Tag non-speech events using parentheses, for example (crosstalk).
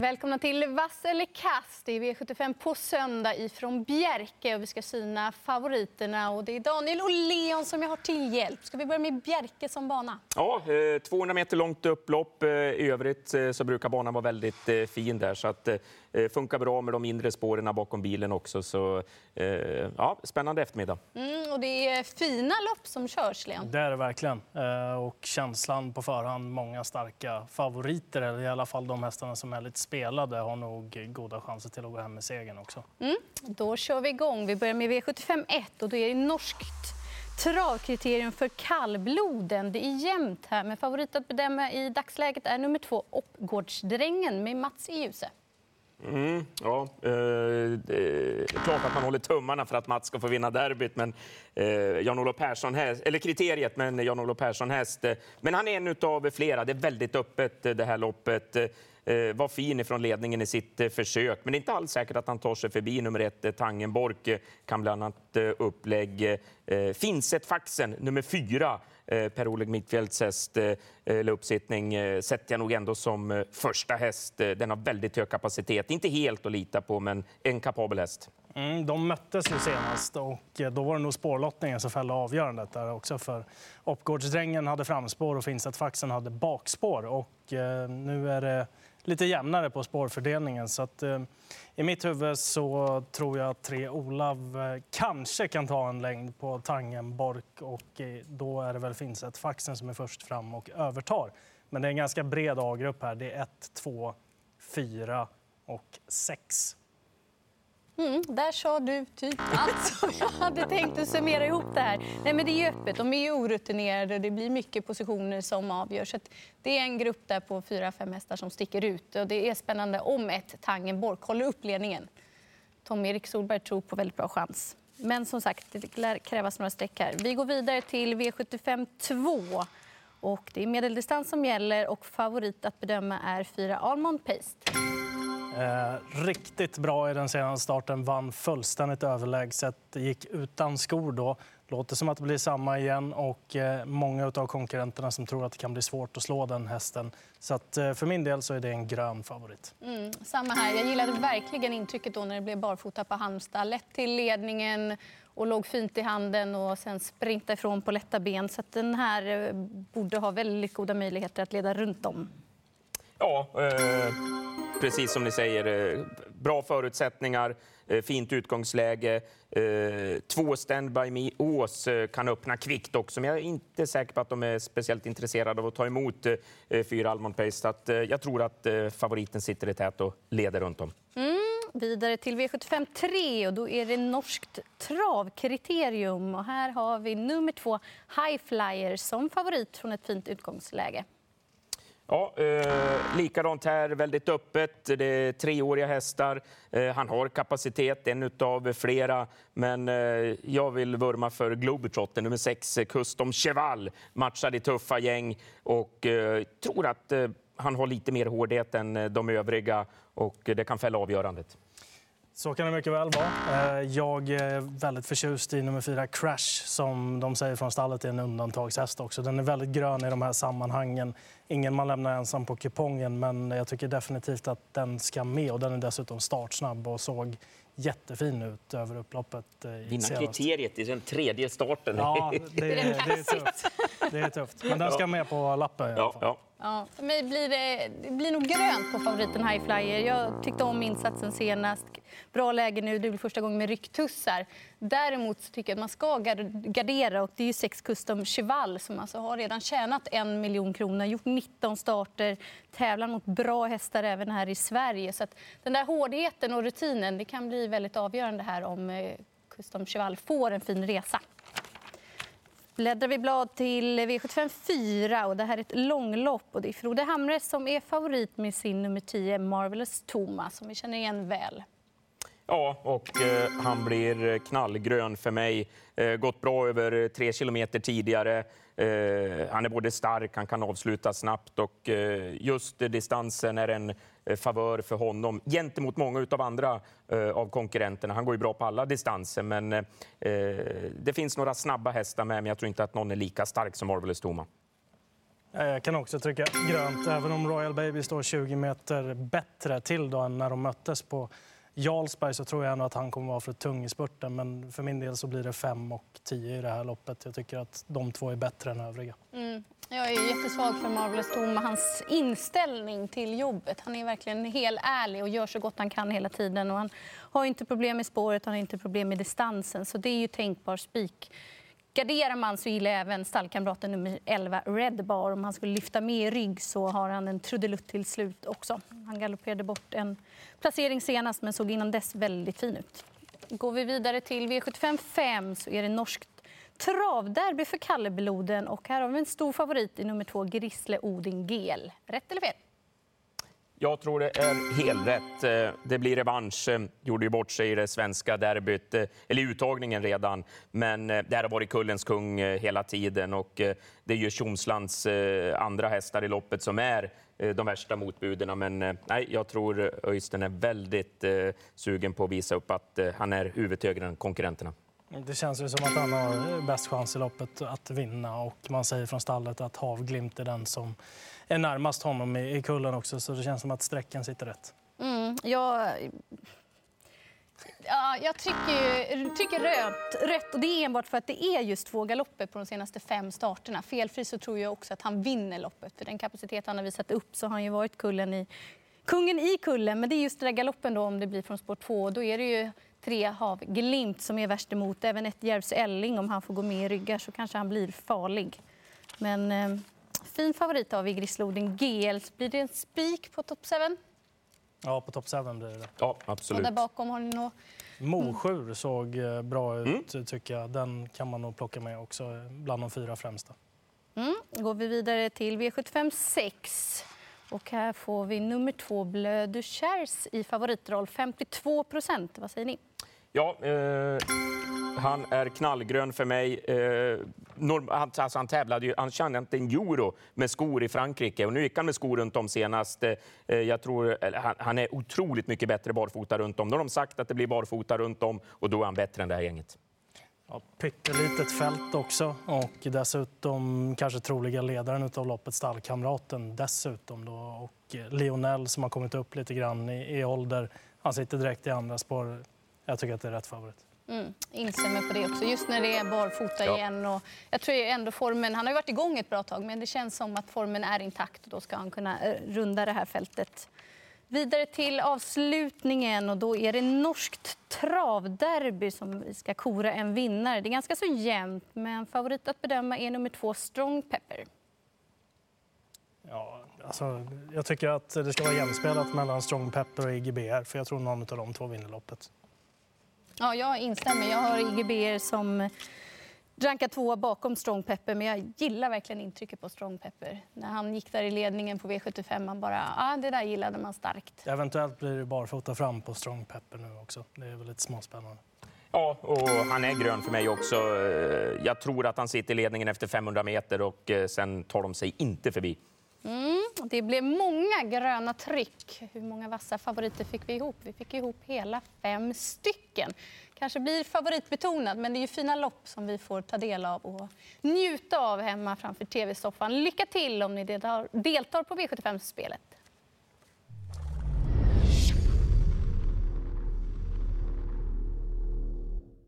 Välkomna till Vass eller kast. Det är V75 på söndag ifrån Bjerke och vi ska syna favoriterna. Och det är Daniel och Leon som jag har till hjälp. Ska vi börja med Bjerke som bana? Ja, 200 eh, meter långt upplopp. Eh, I övrigt eh, så brukar banan vara väldigt fin där. Så att, funkar bra med de inre spåren bakom bilen också. Så ja, spännande eftermiddag. Mm, och det är fina lopp som körs, Leon. Det är det verkligen. Och känslan på förhand, många starka favoriter. Eller i alla fall de hästarna som är lite spelade har nog goda chanser till att gå hem med segern också. Mm, då kör vi igång. Vi börjar med V75 1 och då är det norskt travkriterium för kallbloden. Det är jämnt här, men favorit att bedöma i dagsläget är nummer två, Oppgårdsdrängen med Mats i ljuset. Mm, ja, eh, det är klart att man håller tummarna för att Mats ska få vinna derbyt, men eh, Jan-Olof Persson häst, eller kriteriet, men Jan-Olof Persson häst. Eh, men han är en av flera. Det är väldigt öppet det här loppet. Eh, var fin ifrån ledningen i sitt eh, försök, men det är inte alls säkert att han tar sig förbi nummer ett, eh, Tangenborg, eh, kan bland annat eh, upplägg. Eh, Finset Faxen, nummer fyra, Per-Oleg Mittfeldts häst, eller uppsittning, sätter jag nog ändå som första häst. Den har väldigt hög kapacitet. Inte helt att lita på, men en kapabel häst. Mm, de möttes ju senast och då var det nog spårlottningen som fällde avgörandet där också. För Oppgårdsdrängen hade framspår och Finset Faxen hade bakspår. Och nu är det lite jämnare på spårfördelningen. Så att, eh, I mitt huvud så tror jag att tre Olav eh, kanske kan ta en längd på Tangenborg och eh, då är det väl Finset Faxen som är först fram och övertar. Men det är en ganska bred A-grupp här. Det är 1, 2, 4 och 6. Mm, där sa du typ allt som jag hade tänkt att summera ihop det här. Nej, men det är öppet, de är orutinerade och det blir mycket positioner som avgörs. Det är en grupp där på fyra, fem hästar som sticker ut. Och det är spännande om ett Tangenborg håller upp ledningen. Tom-Erik Solberg tror på väldigt bra chans. Men som sagt, det lär krävas några streck här. Vi går vidare till V75 2. Och det är medeldistans som gäller och favorit att bedöma är fyra Almond Paste. Eh, riktigt bra i den senaste starten, vann fullständigt överlägset. Gick utan skor då. Låter som att det blir samma igen. och eh, Många av konkurrenterna som tror att det kan bli svårt att slå den hästen. Så att, eh, för min del så är det en grön favorit. Mm, samma här. Jag gillade verkligen intrycket då när det blev barfota på Halmstad. Lätt till ledningen och låg fint i handen och sen sprinta ifrån på lätta ben. Så den här eh, borde ha väldigt goda möjligheter att leda runt om. Ja, eh precis som ni säger, eh, bra förutsättningar, eh, fint utgångsläge. Eh, två standby me Ås eh, kan öppna kvickt också, men jag är inte säker på att de är speciellt intresserade av att ta emot eh, fyra Almond Pace. Eh, jag tror att favoriten sitter i tät och leder runt om. Mm. Vidare till V75 3 och då är det norskt travkriterium. Och här har vi nummer två, High Flyer, som favorit från ett fint utgångsläge. Ja, eh, likadant här, väldigt öppet. Det är treåriga hästar. Eh, han har kapacitet, en av flera. Men eh, jag vill vurma för Globetrotter, nummer sex, eh, Custom Cheval. Matchar i tuffa gäng och eh, tror att eh, han har lite mer hårdhet än eh, de övriga och eh, det kan fälla avgörandet. Så kan det mycket väl vara. Eh, jag är väldigt förtjust i nummer fyra, Crash, som de säger från stallet är en undantagshäst också. Den är väldigt grön i de här sammanhangen. Ingen man lämnar ensam på kupongen, men jag tycker definitivt att den ska med. Och den är dessutom startsnabb och såg jättefin ut över upploppet. Eh, Vinna kriteriet i den tredje starten. Ja, (laughs) det, det, är, tufft. det är tufft. Men den ska med på lappen i alla fall. Ja, Ja, för mig blir det, det blir nog grönt på favoriten High Flyer. Jag tyckte om insatsen senast. Bra läge nu. Det blir första gången med rycktussar. Däremot så tycker jag att man ska gardera. Och det är ju sex Custom Cheval som alltså har redan tjänat en miljon kronor. Gjort 19 starter. Tävlar mot bra hästar även här i Sverige. Så den där hårdheten och rutinen det kan bli väldigt avgörande här om eh, Custom Cheval får en fin resa bläddrar vi blad till V75 4. Och det här är ett långlopp. Och det är Frode Hamre som är favorit med sin nummer 10, Marvelous Thomas, som vi känner igen väl. Ja, och eh, han blir knallgrön för mig. Eh, gått bra över tre kilometer tidigare. Eh, han är både stark, han kan avsluta snabbt och eh, just distansen är en eh, favör för honom gentemot många av andra eh, av konkurrenterna. Han går ju bra på alla distanser, men det finns några snabba hästar med, men jag tror inte att någon är lika stark som Marvelous Toma. Jag kan också trycka grönt, även om Royal Baby står 20 meter bättre till då än när de möttes på Jarlsberg så tror jag ändå att han kommer vara för tung i spurten. Men för min del så blir det 5 och 10 i det här loppet. Jag tycker att de två är bättre än övriga. Mm. Jag är jättesvag för Marvelous Tom och hans inställning till jobbet. Han är verkligen helt ärlig och gör så gott han kan hela tiden. Och han har inte problem med spåret, han har inte problem med distansen. Så det är ju tänkbar spik. Garderar man så gillar jag även stallkamraten nummer 11, Red Bar. Om han skulle lyfta med i rygg så har han en trudelutt till slut också. Han galopperade bort en placering senast men såg innan dess väldigt fin ut. Går vi vidare till V75 5 så är det norskt travderby för kallebloden och här har vi en stor favorit i nummer 2, Grisle Odin Gel. Rätt eller fel? Jag tror det är helt rätt. Eh, det blir revansch. Eh, gjorde ju bort sig i det svenska derbyt, eh, eller uttagningen redan. Men det har varit kullens kung hela tiden och det är ju Tjomslands andra hästar i loppet som är de värsta motbuden. Men nej, jag tror Öystein är väldigt sugen på att visa upp att han är huvudet högre än konkurrenterna. Det känns ju som att han har bäst chans i loppet att vinna och man säger från stallet att Havglimt är den som är närmast honom i, kullen också så det känns som att sträckan sitter rätt. Mm, jag... Ja, jag tycker, tycker rött, rött, och det är enbart för att det är just två galopper på de senaste fem starterna. Felfri så tror jag också att han vinner loppet. För den kapacitet han har visat upp så har han ju varit kullen i, kungen i kullen. Men det är just den där galoppen då om det blir från spår två. Då är det ju tre Hav Glimt som är värst emot. Även ett Järvs Elling, om han får gå med i ryggar så kanske han blir farlig. Men eh, fin favorit av i Grisloden GL. Blir det en spik på top 7? Ja, på top 7 blir det. Ja, absolut. Och där bakom har ni nog... Mosjur såg eh, bra ut, mm. tycker jag. Den kan man nog plocka med också, bland de fyra främsta. Mm. går vi vidare till V75 6. Och här får vi nummer två, Bleu du i favoritroll. 52 procent. Vad säger ni? Ja, eh, han är knallgrön för mig. Eh, norm, alltså han tävlade ju, han kände inte en euro med skor i Frankrike och nu gick han med skor runt om senast. Eh, jag tror, han, han, är otroligt mycket bättre barfota runt om. Nu har de sagt att det blir barfota runt om och då är han bättre än det här gänget. Ja, pyttelitet fält också och dessutom kanske troliga ledaren av loppet, stallkamraten dessutom. Då. Och Lionel som har kommit upp lite grann i, i ålder, han sitter direkt i andra spår. Jag tycker att det är rätt favorit. Mm, instämmer på det också. Just när det är barfota ja. igen. Och jag tror ändå formen, han har varit igång ett bra tag men det känns som att formen är intakt och då ska han kunna eh, runda det här fältet. Vidare till avslutningen och då är det norskt travderby som vi ska kora en vinnare. Det är ganska så jämnt men favorit att bedöma är nummer två Strong Pepper. Ja, alltså, jag tycker att det ska vara jämspelat mellan Strong Pepper och IGBR för jag tror någon av de två vinner loppet. Ja, jag instämmer. Jag har IGBR som rankar tvåa bakom Strong Pepper, men jag gillar verkligen intrycket på Strong Pepper. När han gick där i ledningen på V75, man bara, ah, det där gillade man starkt. Eventuellt blir det barfota fram på Strong Pepper nu också. Det är väl lite småspännande. Ja, och han är grön för mig också. Jag tror att han sitter i ledningen efter 500 meter och eh, sen tar de sig inte förbi. Mm, det blev många gröna tryck. Hur många vassa favoriter fick vi ihop? Vi fick ihop hela fem stycken. Kanske blir favoritbetonad, men det är ju fina lopp som vi får ta del av och njuta av hemma framför tv-soffan. Lycka till om ni deltar på V75-spelet.